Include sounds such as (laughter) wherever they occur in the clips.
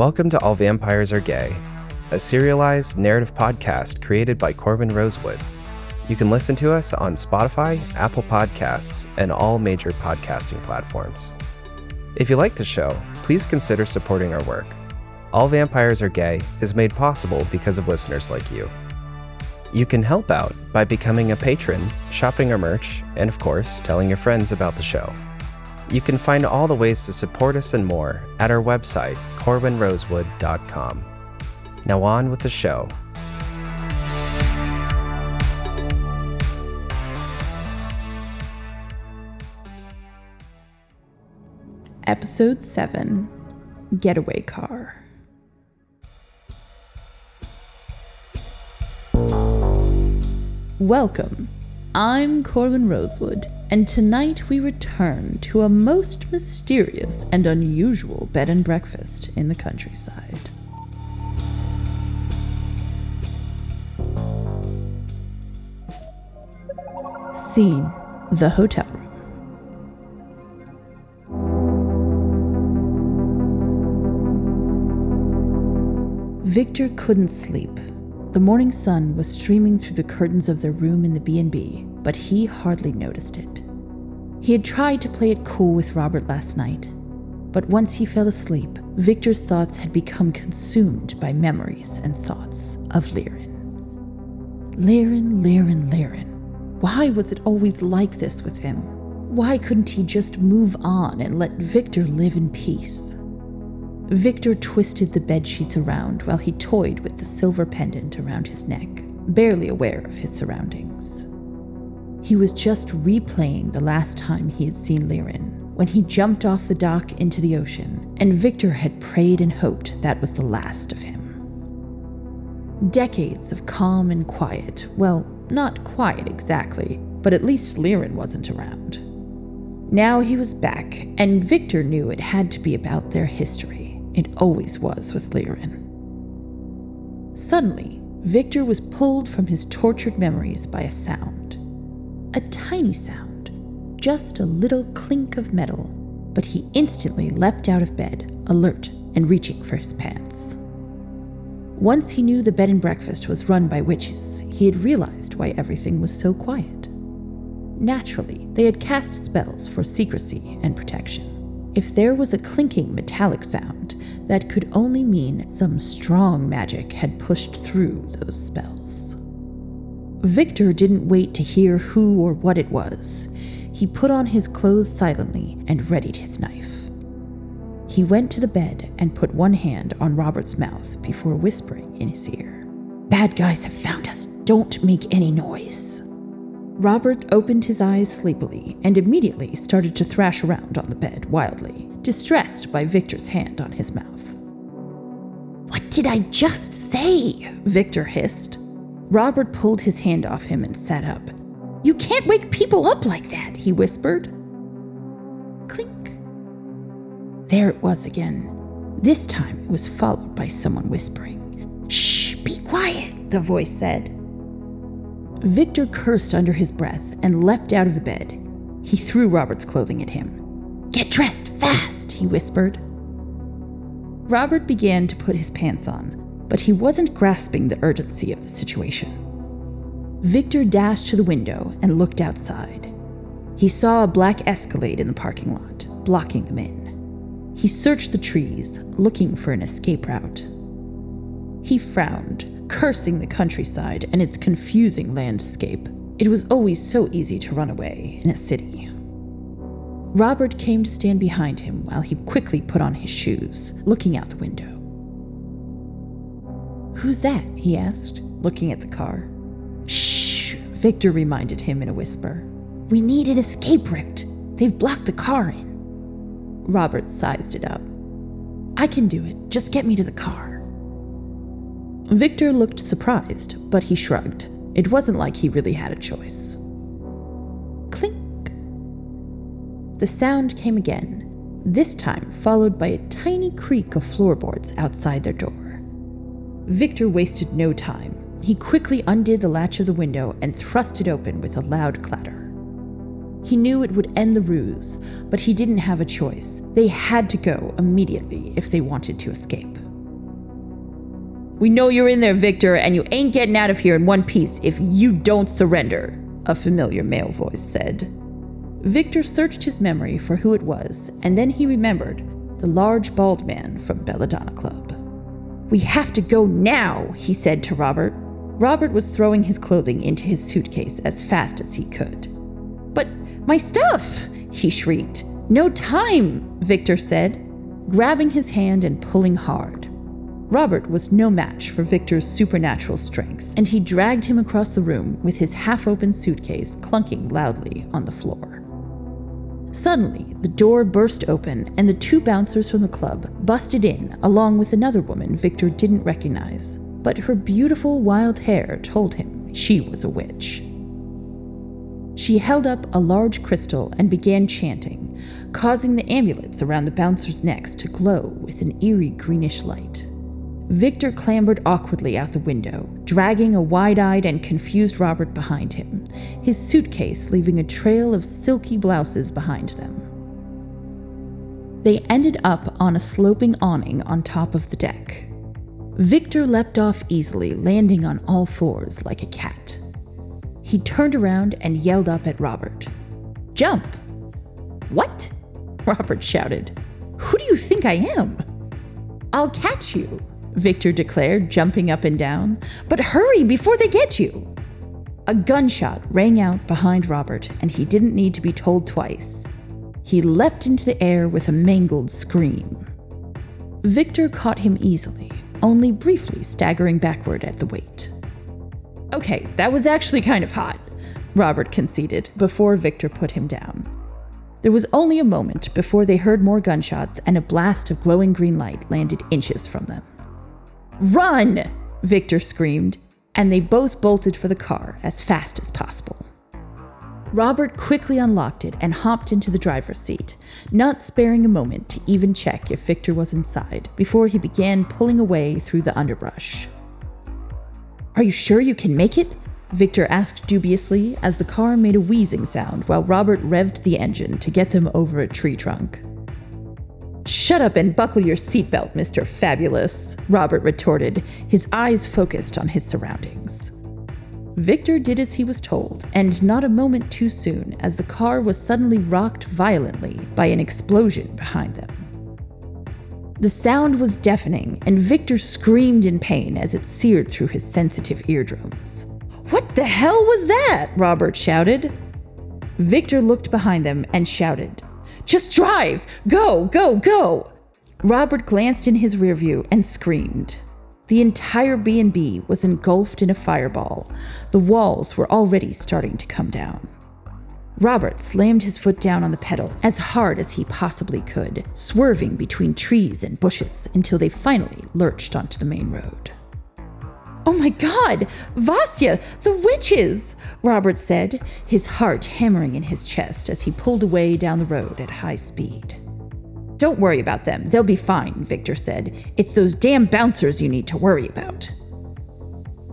Welcome to All Vampires Are Gay, a serialized narrative podcast created by Corbin Rosewood. You can listen to us on Spotify, Apple Podcasts, and all major podcasting platforms. If you like the show, please consider supporting our work. All Vampires Are Gay is made possible because of listeners like you. You can help out by becoming a patron, shopping our merch, and of course, telling your friends about the show. You can find all the ways to support us and more at our website, corbinrosewood.com. Now, on with the show. Episode 7 Getaway Car. Welcome. I'm Corbin Rosewood, and tonight we return to a most mysterious and unusual bed and breakfast in the countryside. Scene The hotel room. Victor couldn't sleep. The morning sun was streaming through the curtains of their room in the B&B, but he hardly noticed it. He had tried to play it cool with Robert last night, but once he fell asleep, Victor's thoughts had become consumed by memories and thoughts of Liren. Liren, Liren, Liren. Why was it always like this with him? Why couldn't he just move on and let Victor live in peace? Victor twisted the bed sheets around while he toyed with the silver pendant around his neck, barely aware of his surroundings. He was just replaying the last time he had seen Liren, when he jumped off the dock into the ocean, and Victor had prayed and hoped that was the last of him. Decades of calm and quiet, well, not quiet exactly, but at least Liren wasn't around. Now he was back, and Victor knew it had to be about their history. It always was with Liren. Suddenly, Victor was pulled from his tortured memories by a sound. A tiny sound, just a little clink of metal, but he instantly leapt out of bed, alert and reaching for his pants. Once he knew the bed and breakfast was run by witches, he had realized why everything was so quiet. Naturally, they had cast spells for secrecy and protection. If there was a clinking metallic sound, that could only mean some strong magic had pushed through those spells. Victor didn't wait to hear who or what it was. He put on his clothes silently and readied his knife. He went to the bed and put one hand on Robert's mouth before whispering in his ear Bad guys have found us. Don't make any noise. Robert opened his eyes sleepily and immediately started to thrash around on the bed wildly, distressed by Victor's hand on his mouth. What did I just say? Victor hissed. Robert pulled his hand off him and sat up. You can't wake people up like that, he whispered. Clink. There it was again. This time it was followed by someone whispering. Shh, be quiet, the voice said. Victor cursed under his breath and leapt out of the bed. He threw Robert's clothing at him. Get dressed fast, he whispered. Robert began to put his pants on, but he wasn't grasping the urgency of the situation. Victor dashed to the window and looked outside. He saw a black Escalade in the parking lot, blocking them in. He searched the trees, looking for an escape route. He frowned, cursing the countryside and its confusing landscape. It was always so easy to run away in a city. Robert came to stand behind him while he quickly put on his shoes, looking out the window. Who's that? he asked, looking at the car. Shh, Victor reminded him in a whisper. We need an escape route. They've blocked the car in. Robert sized it up. I can do it. Just get me to the car. Victor looked surprised, but he shrugged. It wasn't like he really had a choice. Clink. The sound came again, this time followed by a tiny creak of floorboards outside their door. Victor wasted no time. He quickly undid the latch of the window and thrust it open with a loud clatter. He knew it would end the ruse, but he didn't have a choice. They had to go immediately if they wanted to escape. We know you're in there, Victor, and you ain't getting out of here in one piece if you don't surrender, a familiar male voice said. Victor searched his memory for who it was, and then he remembered the large bald man from Belladonna Club. We have to go now, he said to Robert. Robert was throwing his clothing into his suitcase as fast as he could. But my stuff! he shrieked. No time, Victor said, grabbing his hand and pulling hard. Robert was no match for Victor's supernatural strength, and he dragged him across the room with his half open suitcase clunking loudly on the floor. Suddenly, the door burst open, and the two bouncers from the club busted in, along with another woman Victor didn't recognize. But her beautiful wild hair told him she was a witch. She held up a large crystal and began chanting, causing the amulets around the bouncers' necks to glow with an eerie greenish light. Victor clambered awkwardly out the window, dragging a wide eyed and confused Robert behind him, his suitcase leaving a trail of silky blouses behind them. They ended up on a sloping awning on top of the deck. Victor leapt off easily, landing on all fours like a cat. He turned around and yelled up at Robert Jump! What? Robert shouted. Who do you think I am? I'll catch you, Victor declared, jumping up and down. But hurry before they get you! A gunshot rang out behind Robert, and he didn't need to be told twice. He leapt into the air with a mangled scream. Victor caught him easily, only briefly staggering backward at the weight. Okay, that was actually kind of hot, Robert conceded before Victor put him down. There was only a moment before they heard more gunshots and a blast of glowing green light landed inches from them. Run! Victor screamed, and they both bolted for the car as fast as possible. Robert quickly unlocked it and hopped into the driver's seat, not sparing a moment to even check if Victor was inside before he began pulling away through the underbrush. Are you sure you can make it? Victor asked dubiously as the car made a wheezing sound while Robert revved the engine to get them over a tree trunk. Shut up and buckle your seatbelt, Mr. Fabulous, Robert retorted, his eyes focused on his surroundings. Victor did as he was told, and not a moment too soon, as the car was suddenly rocked violently by an explosion behind them. The sound was deafening, and Victor screamed in pain as it seared through his sensitive eardrums. What the hell was that? Robert shouted. Victor looked behind them and shouted, just drive! Go, go, go! Robert glanced in his rear view and screamed. The entire B&B was engulfed in a fireball. The walls were already starting to come down. Robert slammed his foot down on the pedal as hard as he possibly could, swerving between trees and bushes until they finally lurched onto the main road. Oh my god! Vasya! The witches! Robert said, his heart hammering in his chest as he pulled away down the road at high speed. Don't worry about them. They'll be fine, Victor said. It's those damn bouncers you need to worry about.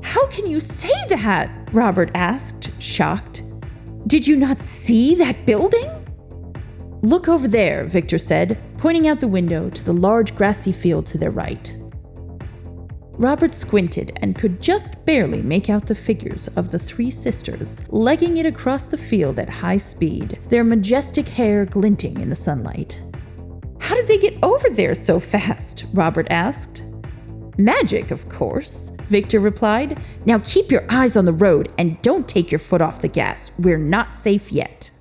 How can you say that? Robert asked, shocked. Did you not see that building? Look over there, Victor said, pointing out the window to the large grassy field to their right. Robert squinted and could just barely make out the figures of the three sisters, legging it across the field at high speed, their majestic hair glinting in the sunlight. How did they get over there so fast? Robert asked. Magic, of course, Victor replied. Now keep your eyes on the road and don't take your foot off the gas. We're not safe yet.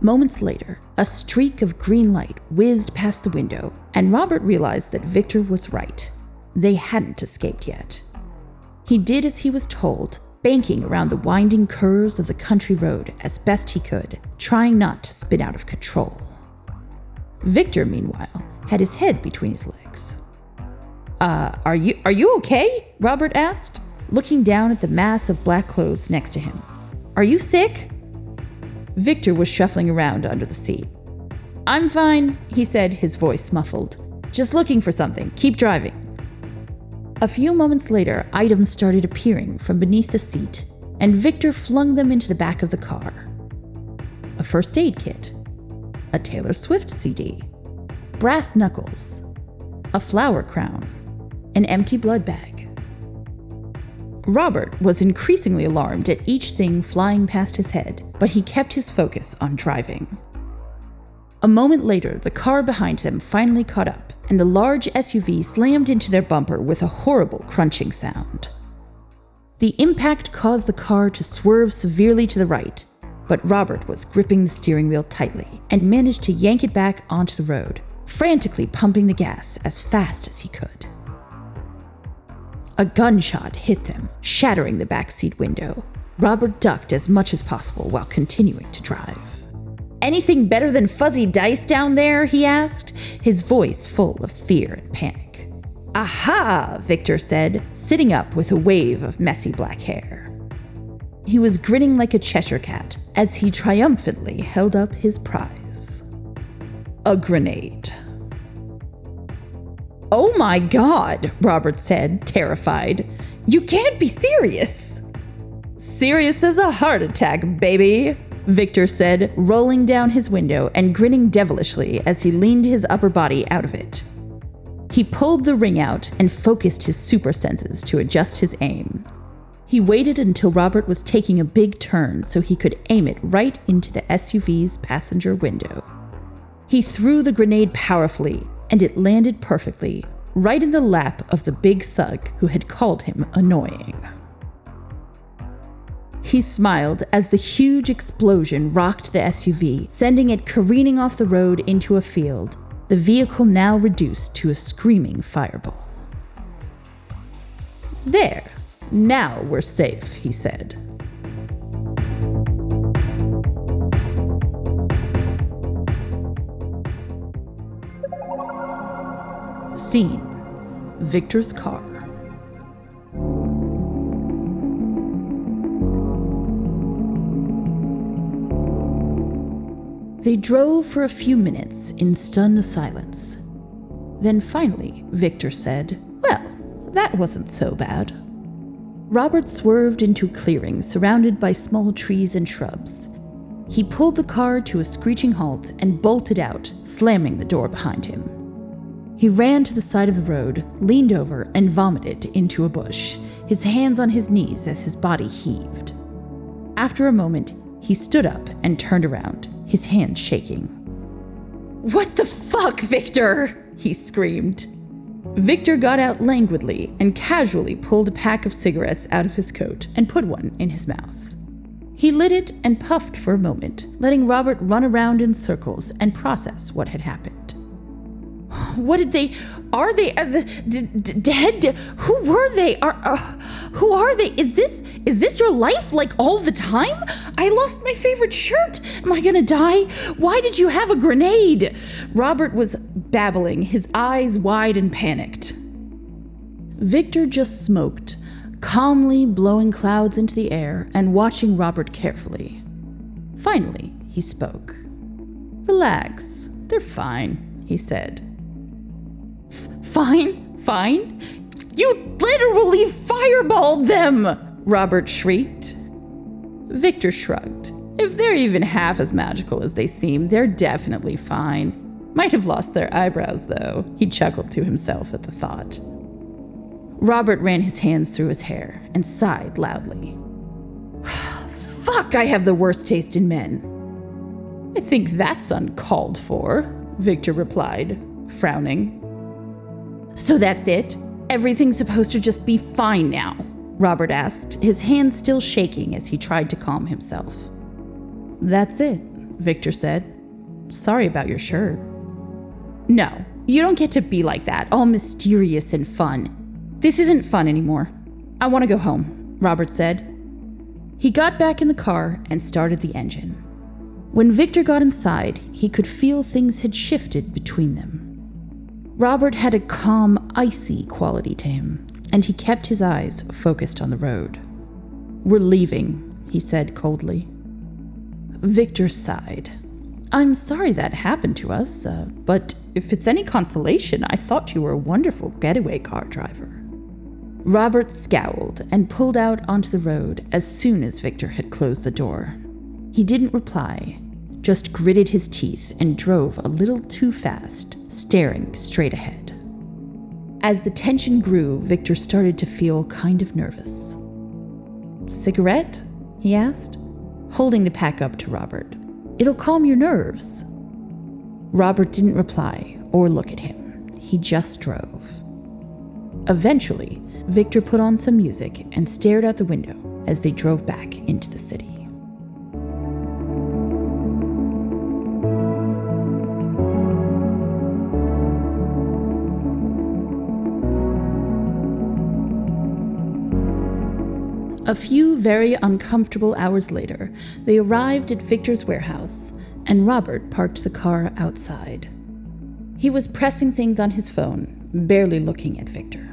Moments later, a streak of green light whizzed past the window, and Robert realized that Victor was right. They hadn't escaped yet. He did as he was told, banking around the winding curves of the country road as best he could, trying not to spin out of control. Victor, meanwhile, had his head between his legs. Uh, are you are you okay? Robert asked, looking down at the mass of black clothes next to him. Are you sick? Victor was shuffling around under the seat. I'm fine, he said, his voice muffled. Just looking for something. Keep driving. A few moments later, items started appearing from beneath the seat, and Victor flung them into the back of the car. A first aid kit, a Taylor Swift CD, brass knuckles, a flower crown, an empty blood bag, Robert was increasingly alarmed at each thing flying past his head, but he kept his focus on driving. A moment later, the car behind them finally caught up, and the large SUV slammed into their bumper with a horrible crunching sound. The impact caused the car to swerve severely to the right, but Robert was gripping the steering wheel tightly and managed to yank it back onto the road, frantically pumping the gas as fast as he could. A gunshot hit them, shattering the backseat window. Robert ducked as much as possible while continuing to drive. Anything better than fuzzy dice down there? he asked, his voice full of fear and panic. Aha, Victor said, sitting up with a wave of messy black hair. He was grinning like a Cheshire cat as he triumphantly held up his prize a grenade. Oh my god, Robert said, terrified. You can't be serious. Serious as a heart attack, baby, Victor said, rolling down his window and grinning devilishly as he leaned his upper body out of it. He pulled the ring out and focused his super senses to adjust his aim. He waited until Robert was taking a big turn so he could aim it right into the SUV's passenger window. He threw the grenade powerfully, and it landed perfectly, right in the lap of the big thug who had called him annoying. He smiled as the huge explosion rocked the SUV, sending it careening off the road into a field, the vehicle now reduced to a screaming fireball. There, now we're safe, he said. Scene Victor's car. They drove for a few minutes in stunned silence. Then finally, Victor said, Well, that wasn't so bad. Robert swerved into a clearing surrounded by small trees and shrubs. He pulled the car to a screeching halt and bolted out, slamming the door behind him. He ran to the side of the road, leaned over, and vomited into a bush, his hands on his knees as his body heaved. After a moment, he stood up and turned around, his hands shaking. What the fuck, Victor? he screamed. Victor got out languidly and casually pulled a pack of cigarettes out of his coat and put one in his mouth. He lit it and puffed for a moment, letting Robert run around in circles and process what had happened. What did they? Are they uh, d- d- dead? Who were they? Are uh, who are they? Is this is this your life like all the time? I lost my favorite shirt. Am I gonna die? Why did you have a grenade? Robert was babbling, his eyes wide and panicked. Victor just smoked, calmly blowing clouds into the air and watching Robert carefully. Finally, he spoke. Relax, they're fine, he said. Fine, fine. You literally fireballed them! Robert shrieked. Victor shrugged. If they're even half as magical as they seem, they're definitely fine. Might have lost their eyebrows, though. He chuckled to himself at the thought. Robert ran his hands through his hair and sighed loudly. (sighs) Fuck, I have the worst taste in men. I think that's uncalled for, Victor replied, frowning. So that's it? Everything's supposed to just be fine now? Robert asked, his hands still shaking as he tried to calm himself. That's it, Victor said. Sorry about your shirt. No, you don't get to be like that, all mysterious and fun. This isn't fun anymore. I want to go home, Robert said. He got back in the car and started the engine. When Victor got inside, he could feel things had shifted between them. Robert had a calm, icy quality to him, and he kept his eyes focused on the road. We're leaving, he said coldly. Victor sighed. I'm sorry that happened to us, uh, but if it's any consolation, I thought you were a wonderful getaway car driver. Robert scowled and pulled out onto the road as soon as Victor had closed the door. He didn't reply, just gritted his teeth and drove a little too fast, staring straight ahead. As the tension grew, Victor started to feel kind of nervous. Cigarette? he asked, holding the pack up to Robert. It'll calm your nerves. Robert didn't reply or look at him. He just drove. Eventually, Victor put on some music and stared out the window as they drove back into the city. A few very uncomfortable hours later, they arrived at Victor's warehouse, and Robert parked the car outside. He was pressing things on his phone, barely looking at Victor.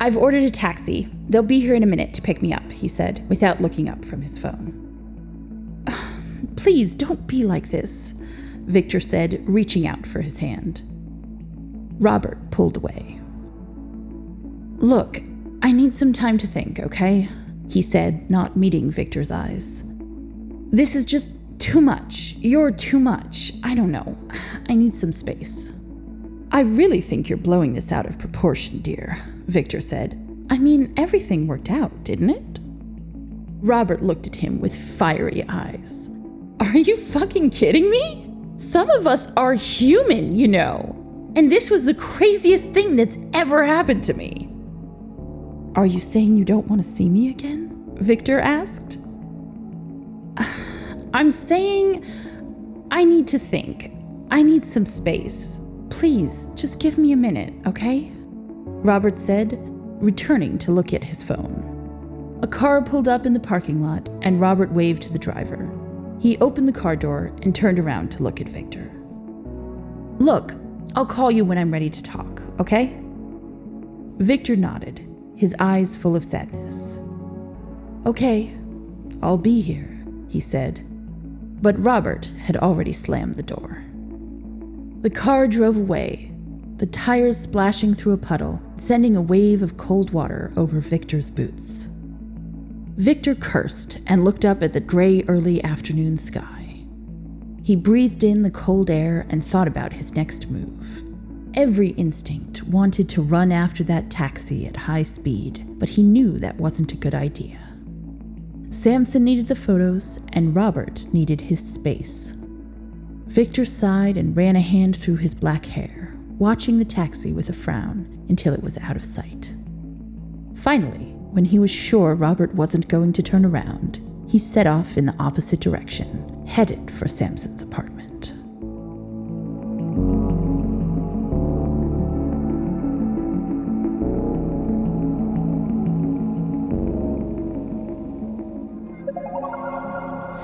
I've ordered a taxi. They'll be here in a minute to pick me up, he said, without looking up from his phone. Please don't be like this, Victor said, reaching out for his hand. Robert pulled away. Look, I need some time to think, okay? He said, not meeting Victor's eyes. This is just too much. You're too much. I don't know. I need some space. I really think you're blowing this out of proportion, dear, Victor said. I mean, everything worked out, didn't it? Robert looked at him with fiery eyes. Are you fucking kidding me? Some of us are human, you know. And this was the craziest thing that's ever happened to me. Are you saying you don't want to see me again? Victor asked. I'm saying I need to think. I need some space. Please, just give me a minute, okay? Robert said, returning to look at his phone. A car pulled up in the parking lot, and Robert waved to the driver. He opened the car door and turned around to look at Victor. Look, I'll call you when I'm ready to talk, okay? Victor nodded his eyes full of sadness. Okay, I'll be here, he said. But Robert had already slammed the door. The car drove away, the tires splashing through a puddle, sending a wave of cold water over Victor's boots. Victor cursed and looked up at the gray early afternoon sky. He breathed in the cold air and thought about his next move. Every instinct wanted to run after that taxi at high speed, but he knew that wasn't a good idea. Samson needed the photos, and Robert needed his space. Victor sighed and ran a hand through his black hair, watching the taxi with a frown until it was out of sight. Finally, when he was sure Robert wasn't going to turn around, he set off in the opposite direction, headed for Samson's apartment.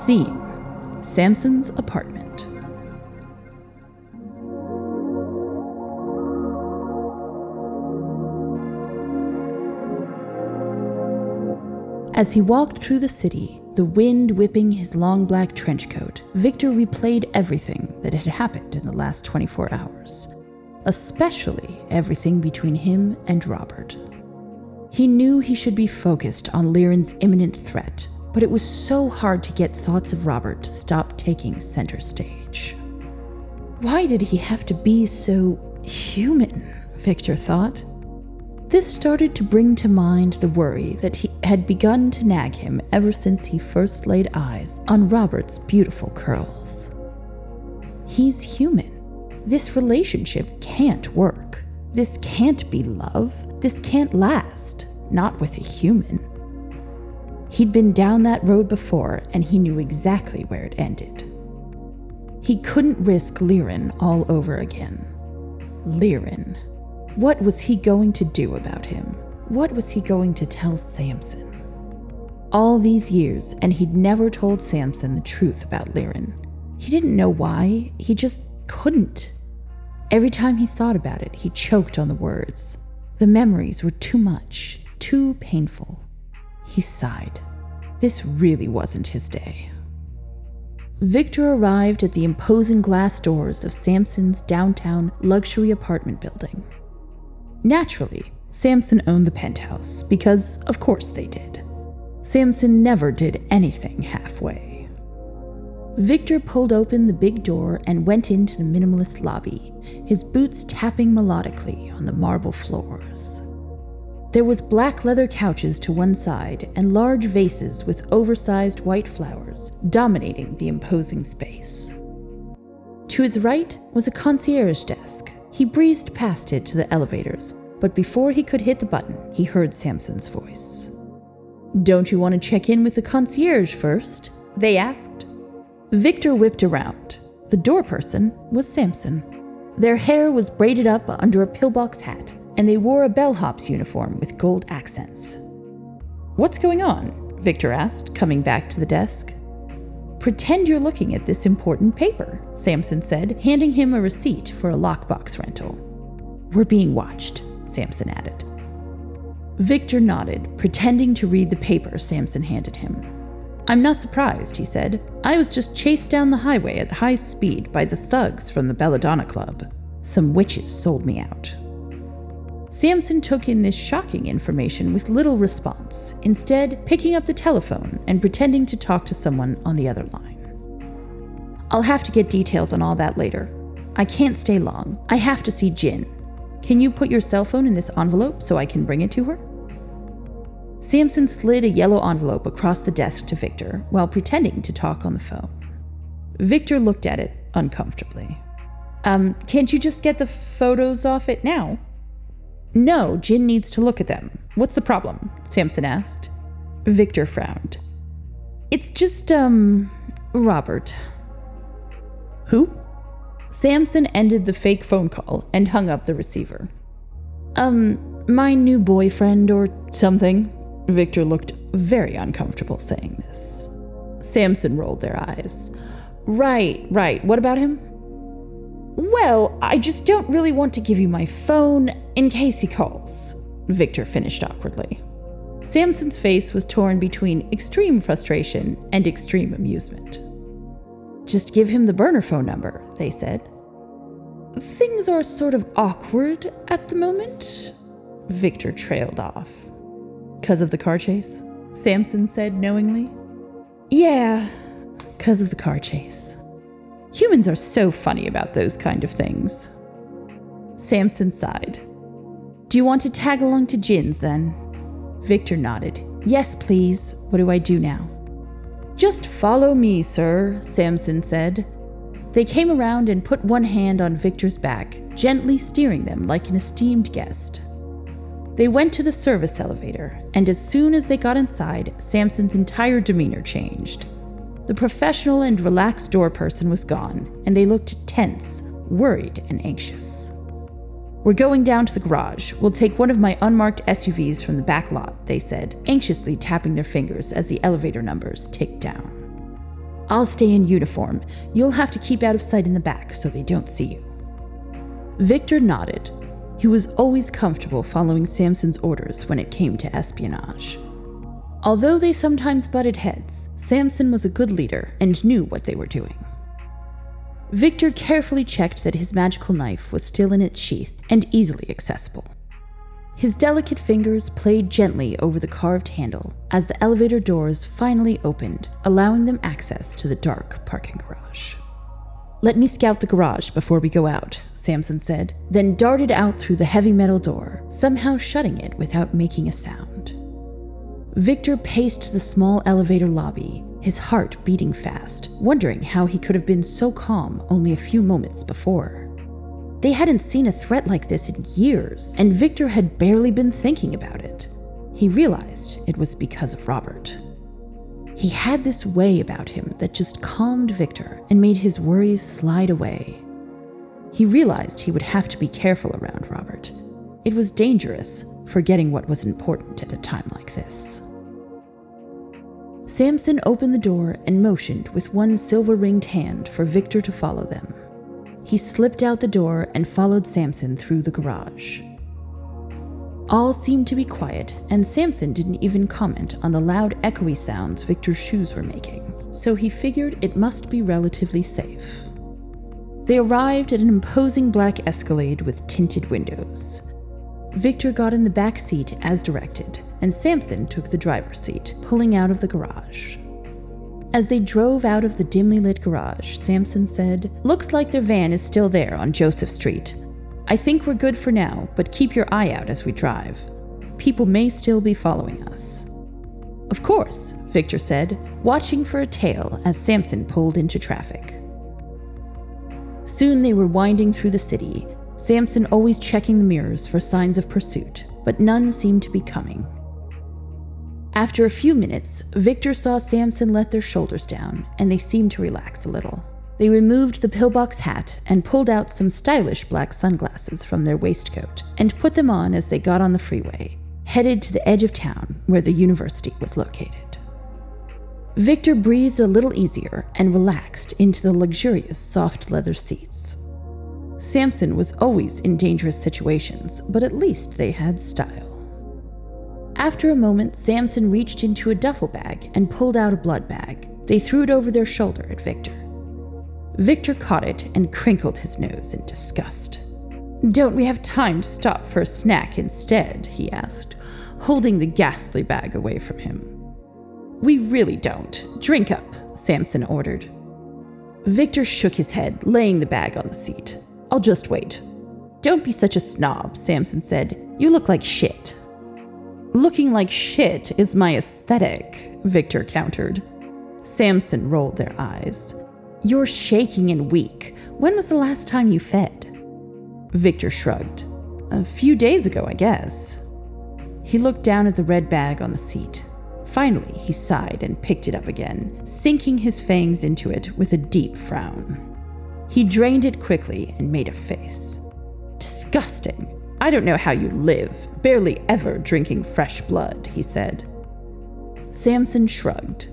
Scene Samson's apartment. As he walked through the city, the wind whipping his long black trench coat, Victor replayed everything that had happened in the last 24 hours, especially everything between him and Robert. He knew he should be focused on Liren's imminent threat but it was so hard to get thoughts of Robert to stop taking center stage. Why did he have to be so human? Victor thought. This started to bring to mind the worry that he had begun to nag him ever since he first laid eyes on Robert's beautiful curls. He's human. This relationship can't work. This can't be love. This can't last. Not with a human. He'd been down that road before and he knew exactly where it ended. He couldn't risk Liren all over again. Liren. What was he going to do about him? What was he going to tell Samson? All these years, and he'd never told Samson the truth about Liren. He didn't know why, he just couldn't. Every time he thought about it, he choked on the words. The memories were too much, too painful. He sighed. This really wasn't his day. Victor arrived at the imposing glass doors of Samson's downtown luxury apartment building. Naturally, Samson owned the penthouse because, of course, they did. Samson never did anything halfway. Victor pulled open the big door and went into the minimalist lobby, his boots tapping melodically on the marble floors. There was black leather couches to one side and large vases with oversized white flowers dominating the imposing space. To his right was a concierge desk. He breezed past it to the elevators, but before he could hit the button, he heard Samson's voice. Don't you want to check in with the concierge first? They asked. Victor whipped around. The door person was Samson. Their hair was braided up under a pillbox hat, and they wore a bellhop's uniform with gold accents. What's going on? Victor asked, coming back to the desk. Pretend you're looking at this important paper, Samson said, handing him a receipt for a lockbox rental. We're being watched, Samson added. Victor nodded, pretending to read the paper Samson handed him. I'm not surprised, he said. I was just chased down the highway at high speed by the thugs from the Belladonna Club. Some witches sold me out. Samson took in this shocking information with little response, instead, picking up the telephone and pretending to talk to someone on the other line. I'll have to get details on all that later. I can't stay long. I have to see Jin. Can you put your cell phone in this envelope so I can bring it to her? Samson slid a yellow envelope across the desk to Victor while pretending to talk on the phone. Victor looked at it uncomfortably. Um, can't you just get the photos off it now? No, Jin needs to look at them. What's the problem? Samson asked. Victor frowned. It's just, um, Robert. Who? Samson ended the fake phone call and hung up the receiver. Um, my new boyfriend or something. Victor looked very uncomfortable saying this. Samson rolled their eyes. Right, right. What about him? Well, I just don't really want to give you my phone in case he calls, Victor finished awkwardly. Samson's face was torn between extreme frustration and extreme amusement. Just give him the burner phone number, they said. Things are sort of awkward at the moment, Victor trailed off. Because of the car chase? Samson said knowingly. Yeah, because of the car chase. Humans are so funny about those kind of things. Samson sighed. Do you want to tag along to Jin's then? Victor nodded. Yes, please. What do I do now? Just follow me, sir, Samson said. They came around and put one hand on Victor's back, gently steering them like an esteemed guest. They went to the service elevator, and as soon as they got inside, Samson's entire demeanor changed. The professional and relaxed door person was gone, and they looked tense, worried, and anxious. We're going down to the garage. We'll take one of my unmarked SUVs from the back lot, they said, anxiously tapping their fingers as the elevator numbers ticked down. I'll stay in uniform. You'll have to keep out of sight in the back so they don't see you. Victor nodded. He was always comfortable following Samson's orders when it came to espionage. Although they sometimes butted heads, Samson was a good leader and knew what they were doing. Victor carefully checked that his magical knife was still in its sheath and easily accessible. His delicate fingers played gently over the carved handle as the elevator doors finally opened, allowing them access to the dark parking garage. Let me scout the garage before we go out, Samson said, then darted out through the heavy metal door, somehow shutting it without making a sound. Victor paced the small elevator lobby, his heart beating fast, wondering how he could have been so calm only a few moments before. They hadn't seen a threat like this in years, and Victor had barely been thinking about it. He realized it was because of Robert. He had this way about him that just calmed Victor and made his worries slide away. He realized he would have to be careful around Robert. It was dangerous, forgetting what was important at a time like this. Samson opened the door and motioned with one silver ringed hand for Victor to follow them. He slipped out the door and followed Samson through the garage. All seemed to be quiet, and Samson didn't even comment on the loud, echoey sounds Victor's shoes were making, so he figured it must be relatively safe. They arrived at an imposing black escalade with tinted windows. Victor got in the back seat as directed, and Samson took the driver's seat, pulling out of the garage. As they drove out of the dimly lit garage, Samson said, Looks like their van is still there on Joseph Street. I think we're good for now, but keep your eye out as we drive. people may still be following us. Of course, Victor said, watching for a tail as Samson pulled into traffic. Soon they were winding through the city, Samson always checking the mirrors for signs of pursuit, but none seemed to be coming. After a few minutes, Victor saw Samson let their shoulders down, and they seemed to relax a little. They removed the pillbox hat and pulled out some stylish black sunglasses from their waistcoat and put them on as they got on the freeway, headed to the edge of town where the university was located. Victor breathed a little easier and relaxed into the luxurious soft leather seats. Samson was always in dangerous situations, but at least they had style. After a moment, Samson reached into a duffel bag and pulled out a blood bag. They threw it over their shoulder at Victor. Victor caught it and crinkled his nose in disgust. Don't we have time to stop for a snack instead? he asked, holding the ghastly bag away from him. We really don't. Drink up, Samson ordered. Victor shook his head, laying the bag on the seat. I'll just wait. Don't be such a snob, Samson said. You look like shit. Looking like shit is my aesthetic, Victor countered. Samson rolled their eyes. You're shaking and weak. When was the last time you fed? Victor shrugged. A few days ago, I guess. He looked down at the red bag on the seat. Finally, he sighed and picked it up again, sinking his fangs into it with a deep frown. He drained it quickly and made a face. Disgusting. I don't know how you live, barely ever drinking fresh blood, he said. Samson shrugged.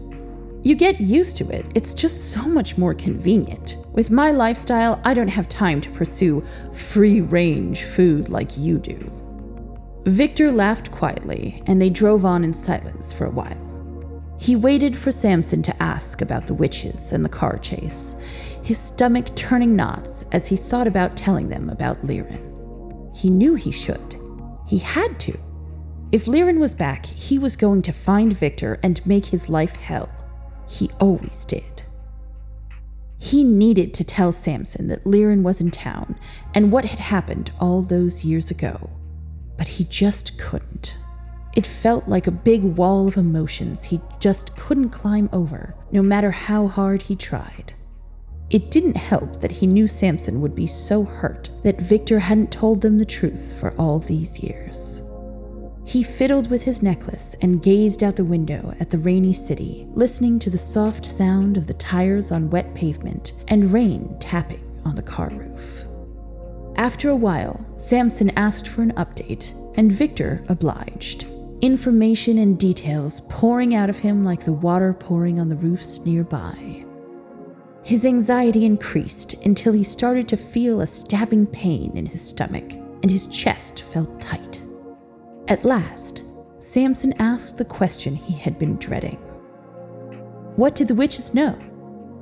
You get used to it, it's just so much more convenient. With my lifestyle, I don't have time to pursue free range food like you do. Victor laughed quietly, and they drove on in silence for a while. He waited for Samson to ask about the witches and the car chase, his stomach turning knots as he thought about telling them about Liren. He knew he should. He had to. If Liren was back, he was going to find Victor and make his life hell. He always did. He needed to tell Samson that Liren was in town and what had happened all those years ago, but he just couldn't. It felt like a big wall of emotions he just couldn't climb over, no matter how hard he tried. It didn't help that he knew Samson would be so hurt that Victor hadn't told them the truth for all these years. He fiddled with his necklace and gazed out the window at the rainy city, listening to the soft sound of the tires on wet pavement and rain tapping on the car roof. After a while, Samson asked for an update, and Victor obliged. Information and details pouring out of him like the water pouring on the roofs nearby. His anxiety increased until he started to feel a stabbing pain in his stomach, and his chest felt tight. At last, Samson asked the question he had been dreading What did the witches know?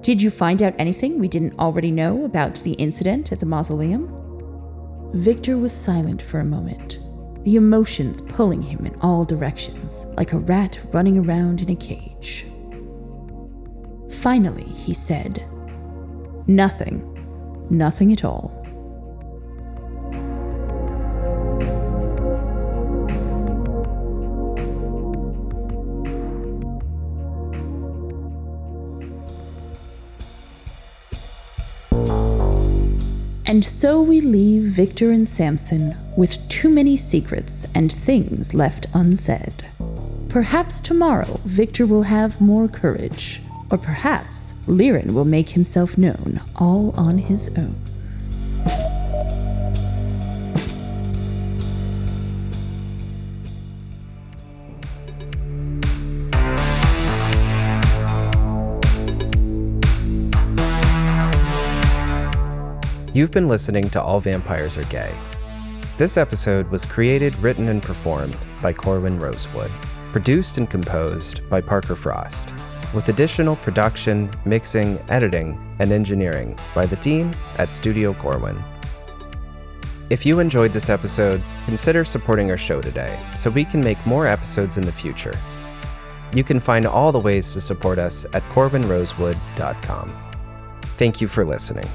Did you find out anything we didn't already know about the incident at the mausoleum? Victor was silent for a moment, the emotions pulling him in all directions, like a rat running around in a cage. Finally, he said, Nothing. Nothing at all. And so we leave Victor and Samson with too many secrets and things left unsaid. Perhaps tomorrow Victor will have more courage or perhaps Liren will make himself known all on his own. You've been listening to All Vampires Are Gay. This episode was created, written, and performed by Corwin Rosewood, produced and composed by Parker Frost with additional production, mixing, editing, and engineering by the team at Studio Corwin. If you enjoyed this episode, consider supporting our show today so we can make more episodes in the future. You can find all the ways to support us at corbinrosewood.com. Thank you for listening.